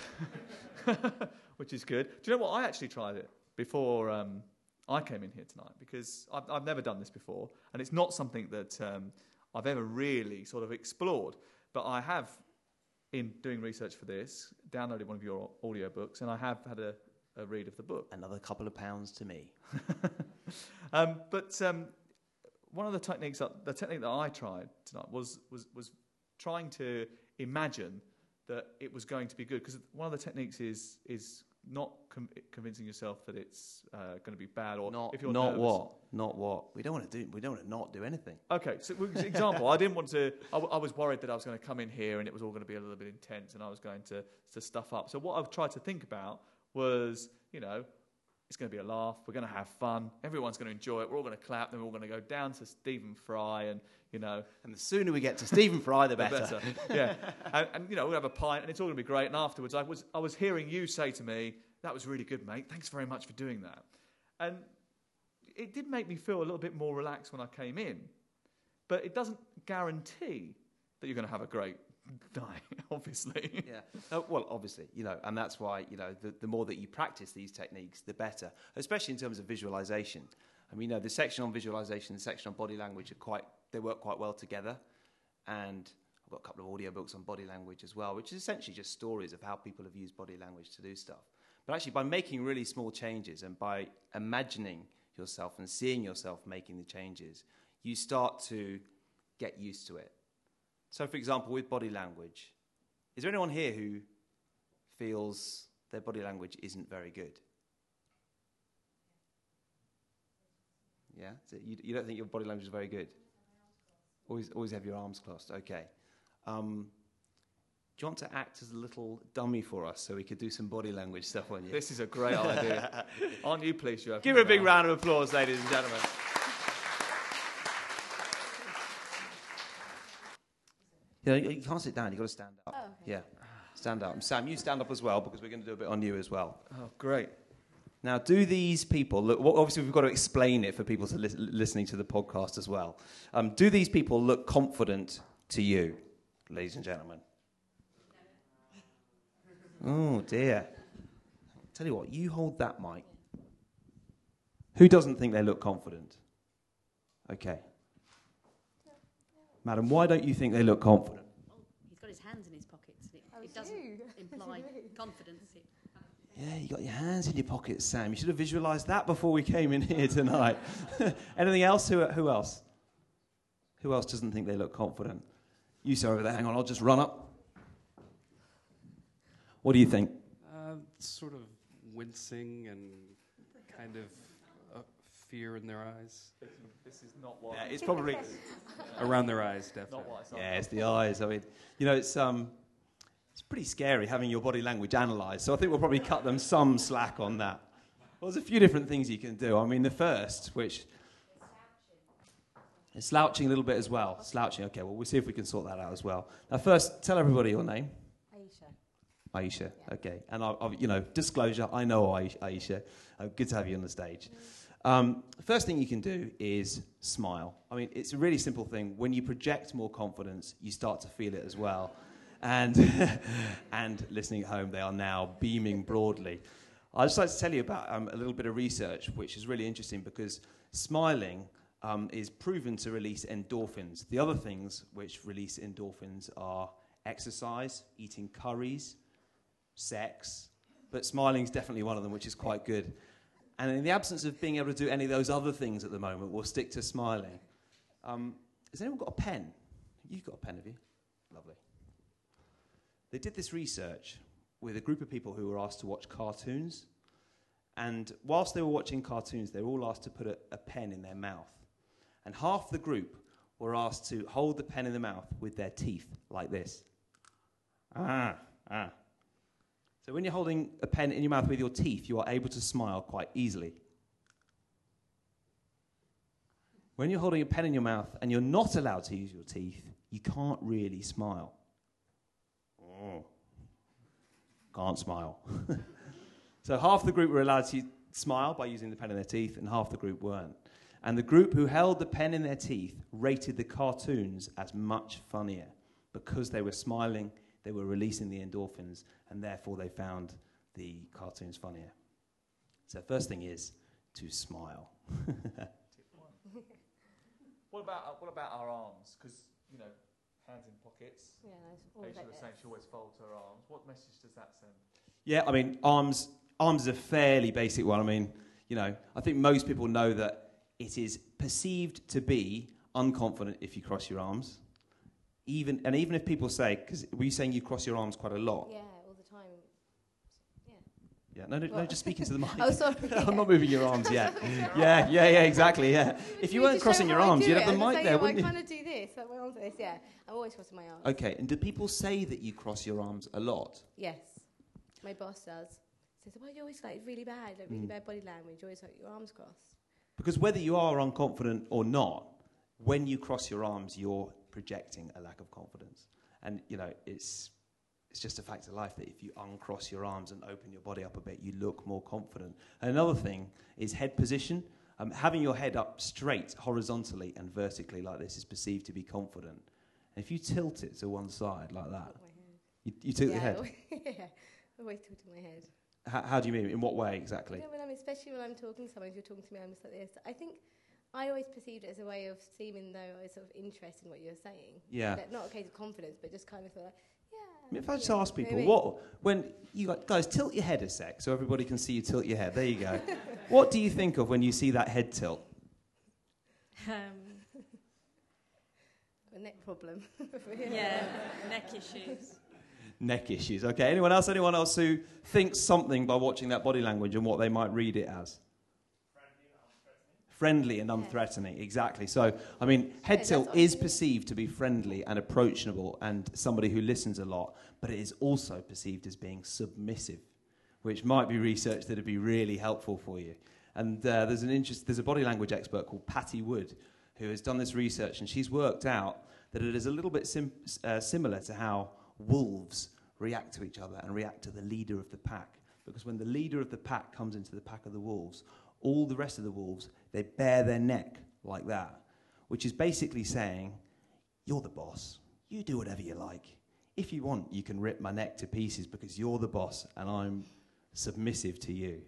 which is good. Do you know what? I actually tried it before um, I came in here tonight because I've, I've never done this before, and it's not something that um, I've ever really sort of explored. But I have, in doing research for this, downloaded one of your audio books, and I have had a, a read of the book. Another couple of pounds to me. Um, but um, one of the techniques, that, the technique that I tried tonight was was was trying to imagine that it was going to be good. Because one of the techniques is is not com- convincing yourself that it's uh, going to be bad, or Not, if you're not nervous. what? Not what? We don't want to do. We don't want to not do anything. Okay, so example, I didn't want to. I, w- I was worried that I was going to come in here and it was all going to be a little bit intense, and I was going to to stuff up. So what I've tried to think about was, you know, it's going to be a laugh. We're going to have fun. Everyone's going to enjoy it. We're all going to clap. Then we're all going to go down to Stephen Fry, and you know, And the sooner we get to Stephen Fry, the the better. yeah, and, and you know, we'll have a pint, and it's all going to be great. And afterwards, I was I was hearing you say to me, "That was really good, mate. Thanks very much for doing that." And it did make me feel a little bit more relaxed when I came in, but it doesn't guarantee that you're going to have a great night. Obviously, yeah. Oh, well, obviously, you know, and that's why you know the, the more that you practice these techniques, the better. Especially in terms of visualization. I mean, you know, the section on visualization, the section on body language are quite they work quite well together. And I've got a couple of audiobooks on body language as well, which is essentially just stories of how people have used body language to do stuff. But actually, by making really small changes and by imagining yourself and seeing yourself making the changes, you start to get used to it. So, for example, with body language, is there anyone here who feels their body language isn't very good? Yeah? So you, you don't think your body language is very good? Always, always have your arms crossed. Okay. Um, do you want to act as a little dummy for us so we could do some body language stuff on you? this is a great idea. Aren't you pleased you have? Give her a big round of applause, ladies and gentlemen. Yeah, you you can't sit down. You've got to stand up. Oh, okay. Yeah, stand up. And Sam, you stand up as well because we're going to do a bit on you as well. Oh, great. Now, do these people look? Well, obviously, we've got to explain it for people to lis- listening to the podcast as well. Um, do these people look confident to you, ladies and gentlemen? Oh dear. Tell you what, you hold that mic. Who doesn't think they look confident? Okay. Madam, why don't you think they look confident? He's got his hands in his pockets. It, Oh, it doesn't imply confidence. It, Yeah, you got your hands in your pockets, Sam. You should have visualised that before we came in here tonight. Anything else? Who, who else? Who else doesn't think they look confident? You, sir, over there. Hang on, I'll just run up. What do you think? Uh, sort of wincing and kind of uh, fear in their eyes. This is not what. Yeah, it's probably. Around their eyes, definitely. Not what I saw. yeah, it's the eyes. I mean, you know, it's um, it's pretty scary having your body language analysed. So I think we'll probably cut them some slack on that. Well, there's a few different things you can do. I mean, the first, which is slouching a little bit as well. Slouching. Okay. Well, we'll see if we can sort that out as well. Now, first, tell everybody your name. Aisha. Aisha. Okay. And I, I, you know, disclosure. I know Aisha. Aisha. Uh, good to have you on the stage. Um, first thing you can do is smile. I mean, it's a really simple thing. When you project more confidence, you start to feel it as well. And and listening at home, they are now beaming broadly. I'd just like to tell you about um, a little bit of research, which is really interesting because smiling um, is proven to release endorphins. The other things which release endorphins are exercise, eating curries, sex, but smiling is definitely one of them, which is quite good. And in the absence of being able to do any of those other things at the moment, we'll stick to smiling. Um, has anyone got a pen? You've got a pen, have you? Lovely. They did this research with a group of people who were asked to watch cartoons. And whilst they were watching cartoons, they were all asked to put a, a pen in their mouth. And half the group were asked to hold the pen in the mouth with their teeth, like this. Ah, ah. So when you're holding a pen in your mouth with your teeth, you are able to smile quite easily. When you're holding a pen in your mouth and you're not allowed to use your teeth, you can't really smile. Oh. Can't smile. so half the group were allowed to smile by using the pen in their teeth, and half the group weren't. And the group who held the pen in their teeth rated the cartoons as much funnier because they were smiling, they were releasing the endorphins, and therefore they found the cartoons funnier. So, first thing is to smile. What about what about our arms? Because you know, hands in pockets. Yeah, nice. Always Aisha was saying she always folds her arms. What message does that send? Yeah, I mean, arms, arms is a fairly basic one. I mean, you know, I think most people know that it is perceived to be unconfident if you cross your arms. Even, and even if people say, because were you saying you cross your arms quite a lot? Yeah, all the time. Yeah. Yeah, no, no, no just speaking to the mic. Oh, sorry. I'm not moving your arms yet. yeah, yeah, yeah, exactly, yeah. If you weren't crossing your arms, you'd have the mic there, wouldn't you? I kind of do this, my arms this, yeah. I'm always crossing my arms. Okay, and do people say that you cross your arms a lot? Yes. My boss does. Says, why are you always like really bad, like really Mm. bad body language, You're always like your arms crossed. Because whether you are unconfident or not, when you cross your arms, you're projecting a lack of confidence. And, you know, it's, it's just a fact of life that if you uncross your arms and open your body up a bit, you look more confident. And another thing is head position. Um, having your head up straight, horizontally, and vertically like this is perceived to be confident. And if you tilt it to one side like that, Tilt you, you tilt yeah, your head. yeah, always tilting my head. How, how do you mean? In what way exactly? Yeah, when I'm, especially when I'm talking to someone, if you're talking to me, I'm just like this. I think I always perceived it as a way of seeming though I was sort of interested in what you're saying. Yeah. Like, not a case of confidence, but just kind of like. I mean, if I just ask people, Maybe. what when you got, guys tilt your head a sec, so everybody can see you tilt your head. There you go. what do you think of when you see that head tilt? Um, a neck problem. yeah, neck issues. Neck issues. Okay. Anyone else? Anyone else who thinks something by watching that body language and what they might read it as? Friendly and unthreatening. Exactly. So, I mean, head tilt is perceived to be friendly and approachable and somebody who listens a lot, but it is also perceived as being submissive, which might be research that would be really helpful for you. And uh, there's an interest, there's a body language expert called Patti Wood who has done this research, and she's worked out that it is a little bit sim- uh, similar to how wolves react to each other and react to the leader of the pack. Because when the leader of the pack comes into the pack of the wolves, all the rest of the wolves they bare their neck like that, which is basically saying, "You're the boss. You do whatever you like. If you want, you can rip my neck to pieces because you're the boss and I'm submissive to you."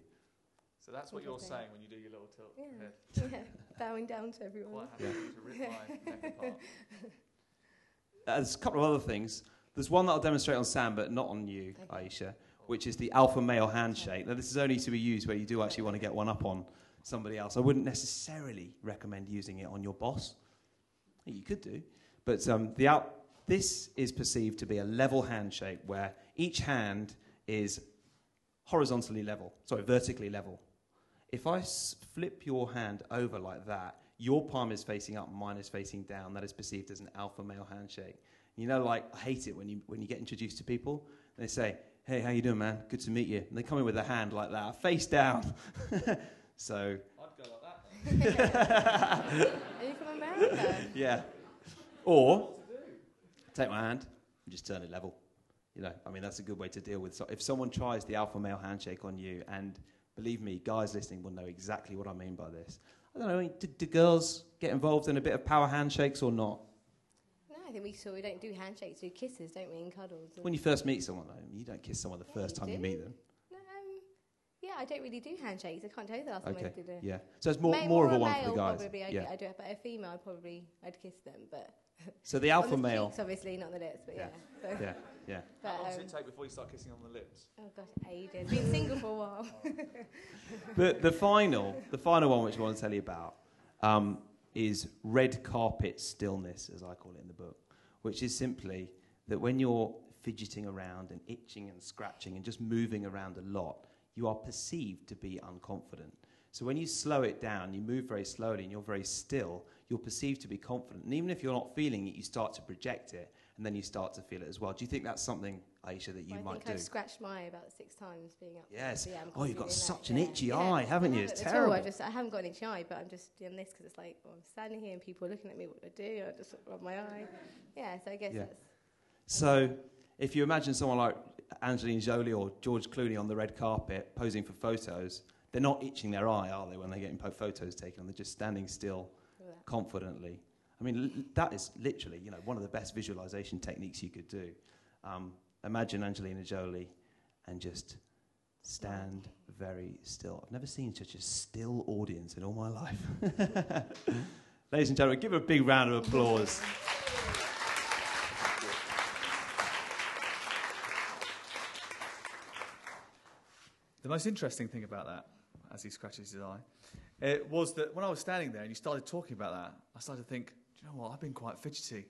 So that's what you're Interesting. saying when you do your little tilt Yeah. yeah, bowing down to everyone. Quite happy to rip my neck apart. There's a couple of other things. There's one that I'll demonstrate on Sam, but not on you, Okay. Aisha, which is the alpha male handshake. Now, this is only to be used where you do actually want to get one up on somebody else. I wouldn't necessarily recommend using it on your boss. You could do, but um, the out, this is perceived to be a level handshake where each hand is horizontally level, sorry, vertically level. If I flip your hand over like that, your palm is facing up, mine is facing down. That is perceived as an alpha male handshake. You know, like I hate it when you when you get introduced to people and they say, "Hey, how you doing, man? Good to meet you." And they come in with a hand like that, face down. so I'd go like that. Are you from America? yeah. Or take my hand and just turn it level. You know, I mean, that's a good way to deal with. So if someone tries the alpha male handshake on you, and believe me, guys listening will know exactly what I mean by this. I don't know. Do, do girls get involved in a bit of power handshakes or not? No, I think we saw we don't do handshakes, we do kisses, don't we, and cuddles. And When you first meet someone, though, you don't kiss someone the Yeah, first you time you meet them. no, um, yeah, I don't really do handshakes. I can't tell you the last time Okay. I did a Yeah. So it's more Ma- more of a a one male, for the guys. Probably, I'd, Yeah. I'd do it, but a female, I'd probably I'd kiss them, but So the on alpha the male. cheeks, obviously, not the lips, but yeah. Yeah. So, Yeah. Yeah. But, How long does um, it take before you start kissing on the lips? oh gosh, ages. Been single for a while. the, the final, the final one which I want to tell you about um, is red carpet stillness, as I call it in the book, which is simply that when you're fidgeting around and itching and scratching and just moving around a lot, you are perceived to be unconfident. So when you slow it down, you move very slowly and you're very still, you're perceived to be confident. And even if you're not feeling it, you start to project it and then you start to feel it as well. Do you think that's something, Aisha, that you I might think do? I've scratched my eye about six times being up. Yes. yeah, Oh, you've got such that, an itchy Yeah. eye, haven't you? I It's haven't at all. I just I haven't got an itchy eye, but I'm just doing this because it's like well, I'm standing here and people are looking at me. What do I do? I just rub my eye. Yeah, so I guess Yeah. that's So, if you imagine someone like Angelina Jolie or George Clooney on the red carpet posing for photos, they're not itching their eye, are they, when they're getting photos taken? They're just standing still confidently. I mean, l- that is literally, you know, one of the best visualization techniques you could do. Um, imagine Angelina Jolie and just stand very still. I've never seen such a still audience in all my life. Ladies and gentlemen, give a big round of applause. The most interesting thing about that, as he scratches his eye, it was that when I was standing there and you started talking about that, I started to think, do you know what? I've been quite fidgety.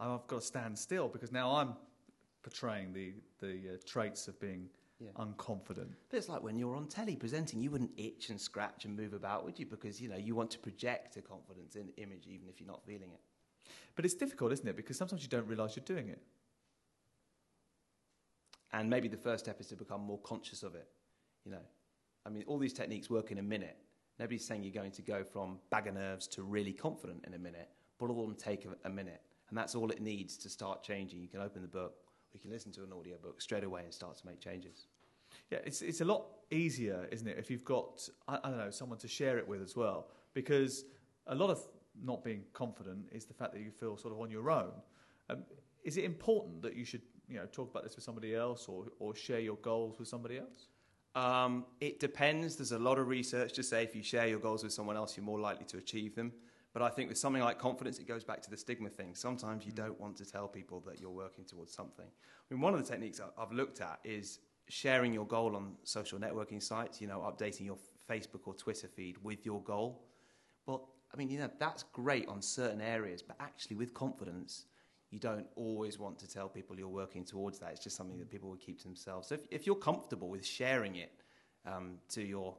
I've got to stand still because now I'm portraying the, the uh, traits of being Yeah. unconfident. But it's like when you're on telly presenting, you wouldn't itch and scratch and move about, would you? Because you know you want to project a confidence in image, even if you're not feeling it. But it's difficult, isn't it? Because sometimes you don't realise you're doing it. And maybe the first step is to become more conscious of it. You know, I mean, all these techniques work in a minute. Nobody's saying you're going to go from bag of nerves to really confident in a minute, but all of them take a, a minute, and that's all it needs to start changing. You can open the book, or you can listen to an audio book straight away and start to make changes. Yeah, it's, it's a lot easier, isn't it, if you've got, I, I don't know, someone to share it with as well. Because a lot of not being confident is the fact that you feel sort of on your own. Um, is it important that you should, you know, talk about this with somebody else or, or share your goals with somebody else? Um, it depends. There's a lot of research to say if you share your goals with someone else, you're more likely to achieve them. But I think with something like confidence, it goes back to the stigma thing. Sometimes you don't want to tell people that you're working towards something. I mean, one of the techniques I've looked at is sharing your goal on social networking sites, you know, updating your Facebook or Twitter feed with your goal. Well, I mean, you know, that's great on certain areas, but actually with confidence, you don't always want to tell people you're working towards that. It's just something that people would keep to themselves. So if, if you're comfortable with sharing it um, to your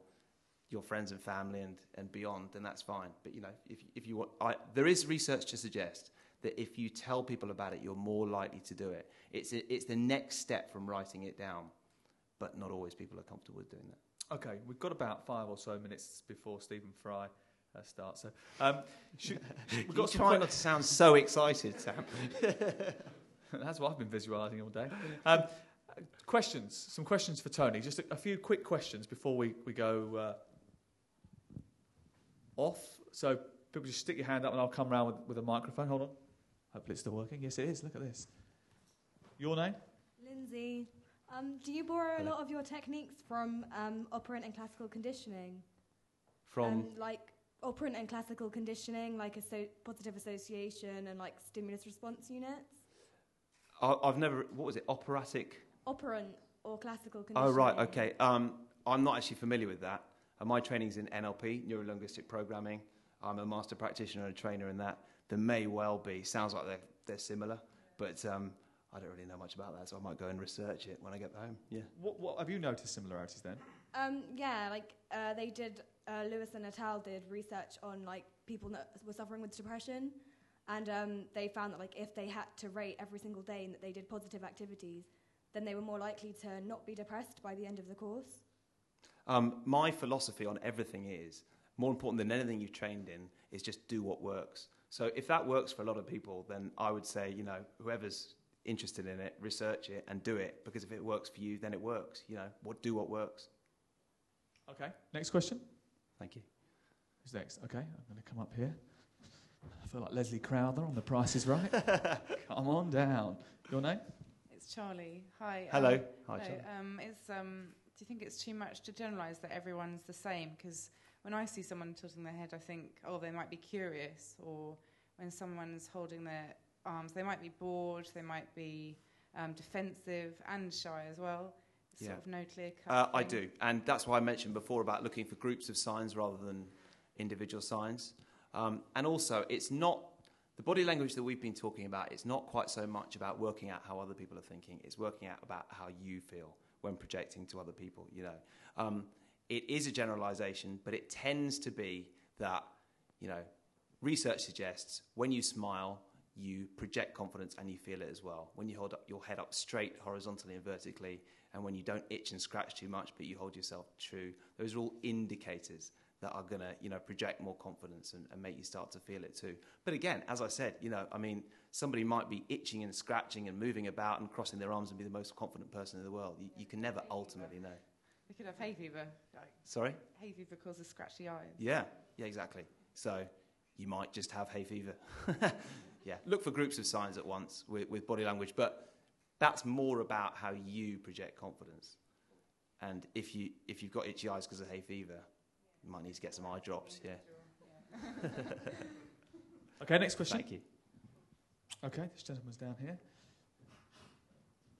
your friends and family and, and beyond, then that's fine. But you know, if if you want, I, there is research to suggest that if you tell people about it, you're more likely to do it. It's a, it's the next step from writing it down, but not always people are comfortable with doing that. Okay, we've got about five or so minutes before Stephen Fry uh, starts. So um, should, we've got trying que- not to sound so excited, Sam. That's what I've been visualising all day. Um, questions, some questions for Tony. Just a, a few quick questions before we, we go uh, off. So people just stick your hand up and I'll come around with, with a microphone. Hold on. Hopefully it's still working. Yes, it is. Look at this. Your name? Lindsay, um, do you borrow Hello. a lot of your techniques from um, operant and classical conditioning? From Um, like operant and classical conditioning, like asso- positive association and like stimulus response units? I, I've never. What was it? Operatic. Operant or classical conditioning. Oh right. Okay. Um, I'm not actually familiar with that. Uh, my training's in NLP, neuro linguistic programming. I'm a master practitioner and a trainer in that. There may well be. Sounds like they're they're similar, but um, I don't really know much about that, so I might go and research it when I get home. Yeah. What, what have you noticed similarities then? Um, yeah, like uh, they did, uh, Lewis and Natal did research on like people that were suffering with depression, and um, they found that like if they had to rate every single day and that they did positive activities, then they were more likely to not be depressed by the end of the course. Um, my philosophy on everything is more important than anything you've trained in is just do what works. So if that works for a lot of people, then I would say, you know, whoever's interested in it, research it and do it because if it works for you, then it works. You know, what do what works. Okay. Next question. Thank you. Who's next? Okay, I'm going to come up here. I feel like Leslie Crowther on The Price is Right. come on down. Your name? It's Charlie. Hi. Hello. Um, Hi, hello. Charlie. Um, it's, um, do you think it's too much to generalise that everyone's the same? Because when I see someone tilting their head, I think, oh, they might be curious. Or when someone's holding their arms, they might be bored, they might be um, defensive and shy as well. It's Yeah. Sort of no clear cut. Uh, I do, and that's why I mentioned before about looking for groups of signs rather than individual signs. Um, and also, it's not the body language that we've been talking about. It's not quite so much about working out how other people are thinking. It's working out about how you feel when projecting to other people. You know, um, it is a generalization, but it tends to be that you know, research suggests when you smile. You project confidence and you feel it as well. When you hold up your head up straight, horizontally and vertically, and when you don't itch and scratch too much, but you hold yourself true, those are all indicators that are going to, you know, project more confidence and, and make you start to feel it too. But again, as I said, you know, I mean, somebody might be itching and scratching and moving about and crossing their arms and be the most confident person in the world. You, you can never ultimately know. They could have hay fever. Like, Sorry? hay fever causes scratchy eyes. Yeah, yeah, exactly. So you might just have hay fever. yeah, look for groups of signs at once with, with body language, but that's more about how you project confidence. And if you if you've got itchy eyes because of hay fever, you might need to get some eye drops. Yeah. Okay, next question. Thank you. Okay, this gentleman's down here.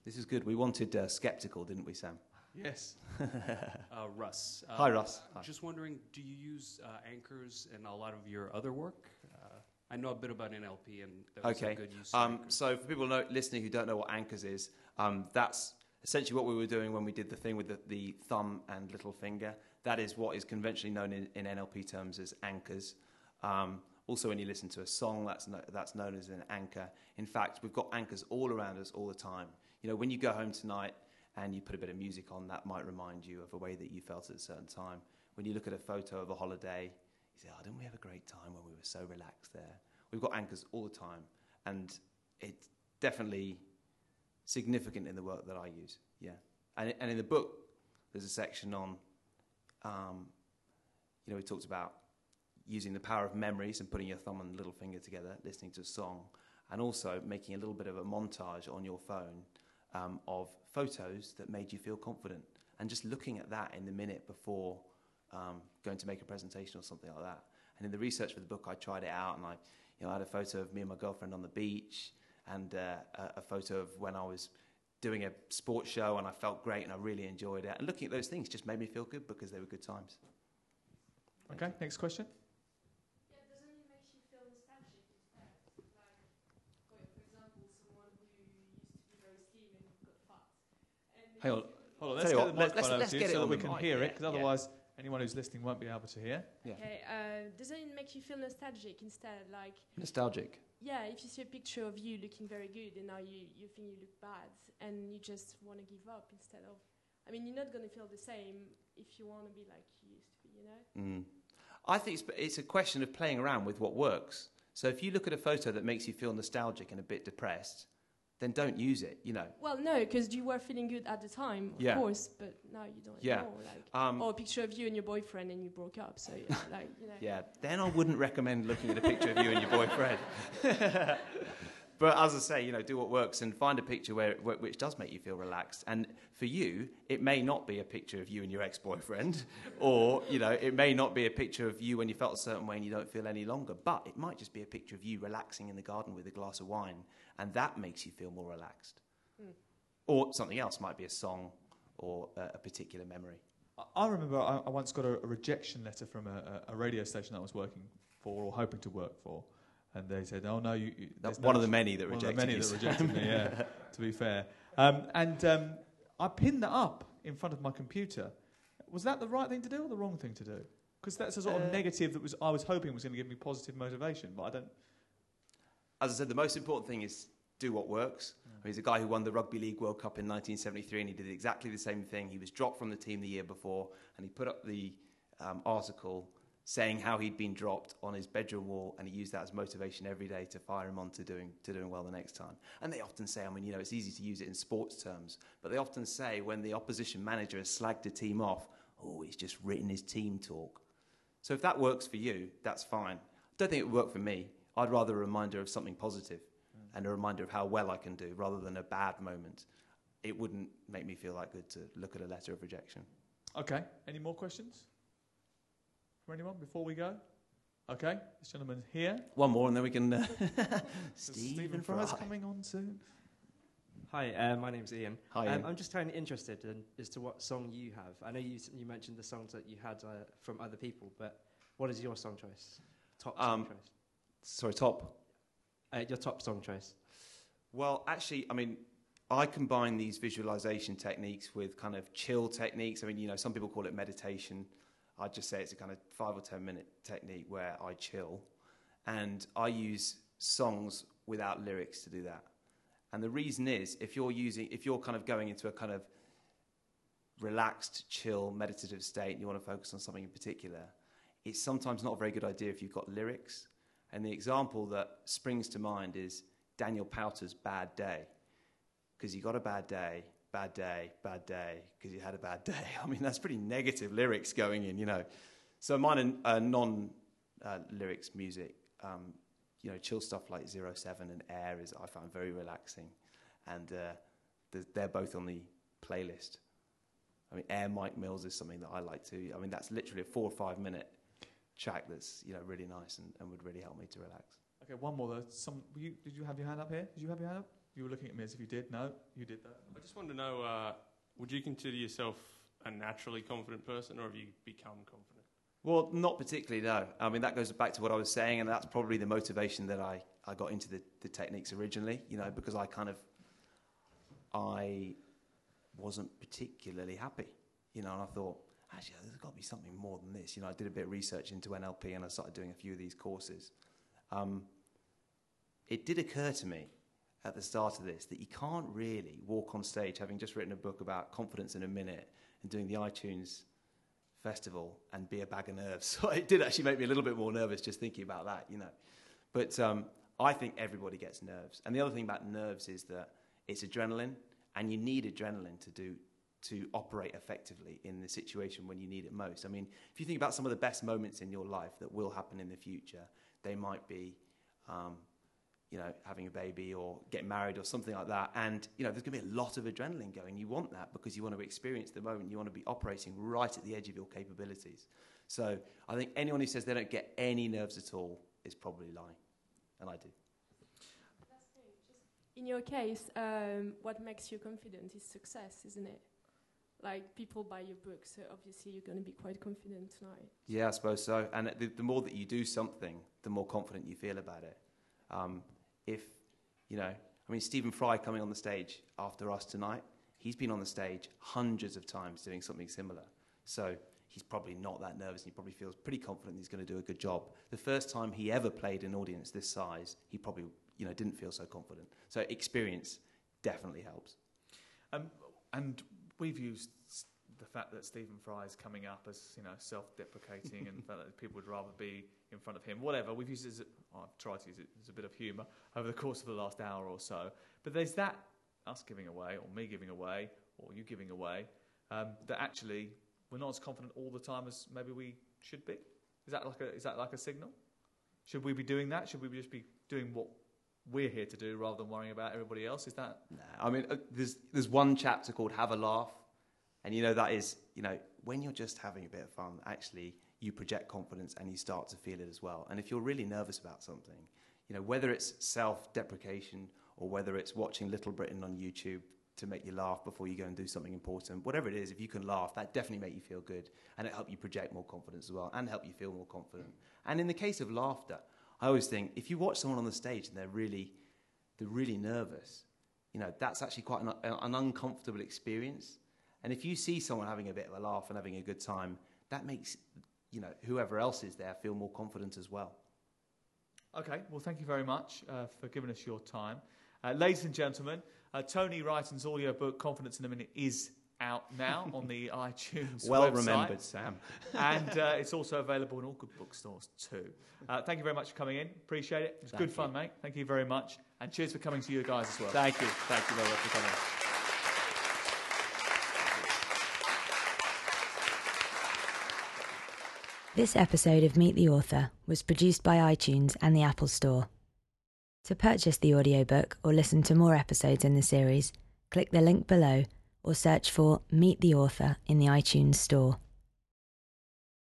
This is good. We wanted uh, skeptical, didn't we, Sam? Yes. Uh, Russ. Uh, Hi, Russ. Hi. Just wondering, do you use uh, anchors in a lot of your other work? Uh, I know a bit about NLP, and there was Okay. a good use of Um, so for people know, listening who don't know what anchors is, um, that's essentially what we were doing when we did the thing with the, the thumb and little finger. That is what is conventionally known in, in NLP terms as anchors. Um, also, when you listen to a song, that's, no, that's known as an anchor. In fact, we've got anchors all around us all the time. You know, when you go home tonight and you put a bit of music on, that might remind you of a way that you felt at a certain time. When you look at a photo of a holiday, you say, oh, didn't we have a great time when we were so relaxed there? We've got anchors all the time, and it's definitely significant in the work that I use. Yeah, and and in the book, there's a section on, um, you know, we talked about using the power of memories and putting your thumb and little finger together, listening to a song, and also making a little bit of a montage on your phone um, of photos that made you feel confident, and just looking at that in the minute before um, going to make a presentation or something like that. And in the research for the book, I tried it out, and I, you know, I had a photo of me and my girlfriend on the beach, and uh, a, a photo of when I was doing a sports show, and I felt great, and I really enjoyed it. And looking at those things just made me feel good because they were good times. Okay, next question. Hang on. Hold on, Tell let's you get what, the let's- microphone let's- over let's you so that we can mic, hear it, yeah, because yeah. otherwise anyone who's listening won't be able to hear. Yeah. Okay, uh, doesn't it make you feel nostalgic instead? Like, Nostalgic. yeah, if you see a picture of you looking very good and now you, you think you look bad and you just want to give up instead of. I mean, you're not going to feel the same if you want to be like you used to be, you know? Mm. I think it's, it's a question of playing around with what works. So if you look at a photo that makes you feel nostalgic and a bit depressed, then don't use it. You know. Well, no, because you were feeling good at the time, of Yeah. course, but now you don't Yeah. anymore. Like, Um, or a picture of you and your boyfriend and you broke up. So, yeah, like, you know. Yeah, then I wouldn't recommend looking at a picture of you and your boyfriend. but as I say, you know, do what works and find a picture where, wh- which does make you feel relaxed. And for you, it may not be a picture of you and your ex-boyfriend, or you know, it may not be a picture of you when you felt a certain way and you don't feel any longer. But it might just be a picture of you relaxing in the garden with a glass of wine, and that makes you feel more relaxed. Mm. Or something else might be a song or a, a particular memory. I- I remember I, I once got a, a rejection letter from a, a, a radio station that I was working for or hoping to work for, and they said, "Oh no, you." you That's one no of the many that one rejected of the many that rejected me. Yeah, to be fair, um, and um, I pinned that up in front of my computer. Was that the right thing to do or the wrong thing to do? Because that's a sort of Uh, negative that was I was hoping was going to give me positive motivation, but I don't. as I said, the most important thing is do what works. Mean, he's a guy who won the Rugby League World Cup in 1973, and he did exactly the same thing. He was dropped from the team the year before, and he put up the um, article saying how he'd been dropped on his bedroom wall, and he used that as motivation every day to fire him on to doing, to doing well the next time. And they often say, I mean, you know, it's easy to use it in sports terms, but they often say when the opposition manager has slagged a team off, oh, he's just written his team talk. So if that works for you, that's fine. I don't think it would work for me. I'd rather a reminder of something positive and a reminder of how well I can do rather than a bad moment. It wouldn't make me feel that good to look at a letter of rejection. Okay. Any more questions for anyone before we go? Okay. This gentleman here. One more, and then we can. Uh, Stephen Stephen Fry's Fry. coming on soon. Hi, uh, my name's Ian. Hi, um, Ian. I'm just kind of interested in, as to what song you have. I know you, you mentioned the songs that you had uh, from other people, but what is your song choice? Top song Um, choice. Sorry, top. Uh, your top song choice. Well, actually, I mean, I combine these visualization techniques with kind of chill techniques. I mean, you know, some people call it meditation. I'd just say it's a kind of five or ten minute technique where I chill. And I use songs without lyrics to do that. And the reason is if you're using, if you're kind of going into a kind of relaxed, chill, meditative state and you want to focus on something in particular, it's sometimes not a very good idea if you've got lyrics. And the example that springs to mind is Daniel Powter's Bad Day. Because you got a bad day, bad day, bad day, because you had a bad day. I mean, that's pretty negative lyrics going in, you know. So mine are uh, non uh, lyrics music. Um, you know, chill stuff like Zero Seven and Air is I find very relaxing. And uh, they're both on the playlist. I mean, Air Mike Mills is something that I like to. I mean, that's literally a four or five minute track that's you know really nice and, and would really help me to relax. Okay, one more though. Some, you, did you have your hand up here? Did you have your hand up? You were looking at me as if you did. No, you did that. I just wanted to know uh, would you consider yourself a naturally confident person or have you become confident? Well, not particularly, no. I mean, that goes back to what I was saying, and that's probably the motivation that I, I got into the, the techniques originally, you know, because I kind of, I wasn't particularly happy, you know, and I thought, actually, there's got to be something more than this. You know, I did a bit of research into NLP and I started doing a few of these courses. Um, it did occur to me at the start of this that you can't really walk on stage having just written a book about confidence in a minute and doing the iTunes festival and be a bag of nerves. So it did actually make me a little bit more nervous just thinking about that, you know. But um, I think everybody gets nerves. And the other thing about nerves is that it's adrenaline, and you need adrenaline to do to operate effectively in the situation when you need it most. I mean, if you think about some of the best moments in your life that will happen in the future, they might be, um, you know, having a baby or getting married or something like that. And you know, there's going to be a lot of adrenaline going. You want that because you want to experience the moment. You want to be operating right at the edge of your capabilities. So I think anyone who says they don't get any nerves at all is probably lying, and I do. In your case, um, what makes you confident is success, isn't it? Like people buy your book, so obviously you're going to be quite confident tonight. Yeah, I suppose so. And the, the more that you do something, the more confident you feel about it. Um, if, you know, I mean, Stephen Fry coming on the stage after us tonight, he's been on the stage hundreds of times doing something similar. So he's probably not that nervous and he probably feels pretty confident he's going to do a good job. The first time he ever played an audience this size, he probably, you know, didn't feel so confident. So experience definitely helps. Um, and we've used the fact that Stephen Fry is coming up as you know self-deprecating and the fact that people would rather be in front of him. Whatever we've used it as a, well, I've tried to use it as a bit of humour over the course of the last hour or so. But there's that us giving away, or me giving away, or you giving away, um, that actually we're not as confident all the time as maybe we should be. Is that like a is that like a signal? Should we be doing that? Should we just be doing what we're here to do rather than worrying about everybody else? Is that Nah, I mean, uh, there's there's one chapter called "Have a Laugh," and you know that is, you know, when you're just having a bit of fun, actually you project confidence and you start to feel it as well. And if you're really nervous about something, you know, whether it's self-deprecation or whether it's watching Little Britain on YouTube to make you laugh before you go and do something important, whatever it is, if you can laugh, that definitely make you feel good and it help you project more confidence as well and help you feel more confident. And in the case of laughter, I always think if you watch someone on the stage and they're really they're really nervous, you know, that's actually quite an, an uncomfortable experience. And if you see someone having a bit of a laugh and having a good time, that makes, you know, whoever else is there feel more confident as well. Okay, well, thank you very much uh, for giving us your time. Uh, ladies and gentlemen, uh, Tony Wrighton's audio book, Confidence in a Minute is out now on the iTunes Well website. remembered, Sam. and uh, it's also available in all good bookstores too. Uh, thank you very much for coming in. Appreciate it. It was Thank good you. fun, mate. Thank you very much. And cheers for coming to you guys as well. Thank you. Thank you very much for coming. This episode of Meet the Author was produced by iTunes and the Apple Store. To purchase the audiobook or listen to more episodes in the series, click the link below or search for Meet the Author in the iTunes Store.